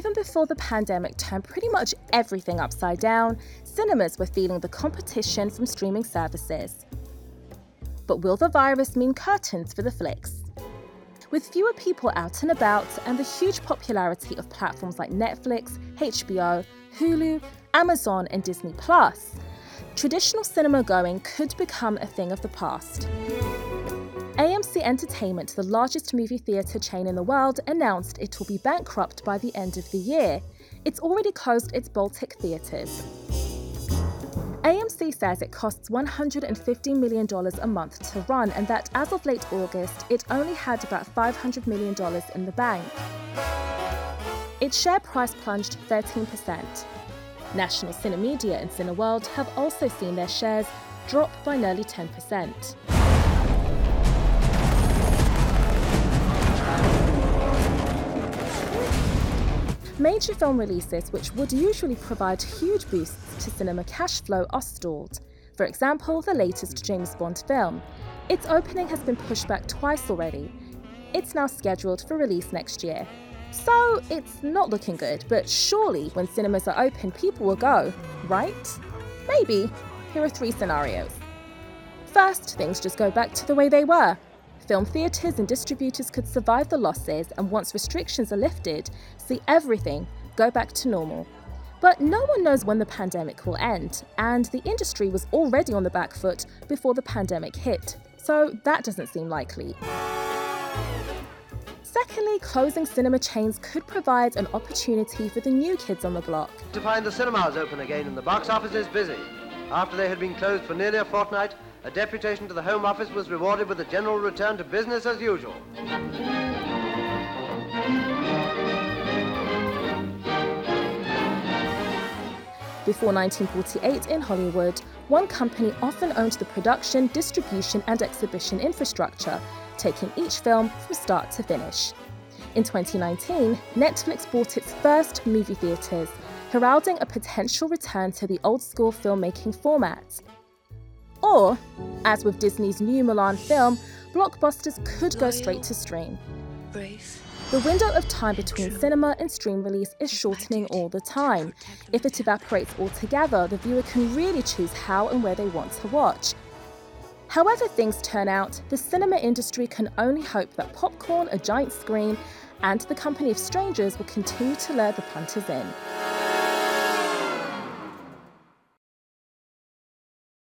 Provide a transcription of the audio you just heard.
even before the pandemic turned pretty much everything upside down, cinemas were feeling the competition from streaming services. But will the virus mean curtains for the flicks? With fewer people out and about and the huge popularity of platforms like Netflix, HBO, Hulu, Amazon, and Disney Plus, traditional cinema going could become a thing of the past. Entertainment, the largest movie theatre chain in the world, announced it will be bankrupt by the end of the year. It's already closed its Baltic theatres. AMC says it costs $150 million a month to run, and that as of late August, it only had about $500 million in the bank. Its share price plunged 13%. National Cinemedia and Cineworld have also seen their shares drop by nearly 10%. Major film releases, which would usually provide huge boosts to cinema cash flow, are stalled. For example, the latest James Bond film. Its opening has been pushed back twice already. It's now scheduled for release next year. So it's not looking good, but surely when cinemas are open, people will go, right? Maybe. Here are three scenarios. First, things just go back to the way they were. Film theatres and distributors could survive the losses and once restrictions are lifted, see everything go back to normal. But no one knows when the pandemic will end, and the industry was already on the back foot before the pandemic hit, so that doesn't seem likely. Secondly, closing cinema chains could provide an opportunity for the new kids on the block. To find the cinemas open again and the box offices busy. After they had been closed for nearly a fortnight, a deputation to the Home Office was rewarded with a general return to business as usual. Before 1948 in Hollywood, one company often owned the production, distribution, and exhibition infrastructure, taking each film from start to finish. In 2019, Netflix bought its first movie theatres, heralding a potential return to the old school filmmaking format. Or, as with Disney's new Mulan film, blockbusters could go straight to stream. The window of time between cinema and stream release is shortening all the time. If it evaporates altogether, the viewer can really choose how and where they want to watch. However, things turn out, the cinema industry can only hope that popcorn, a giant screen, and the company of strangers will continue to lure the punters in.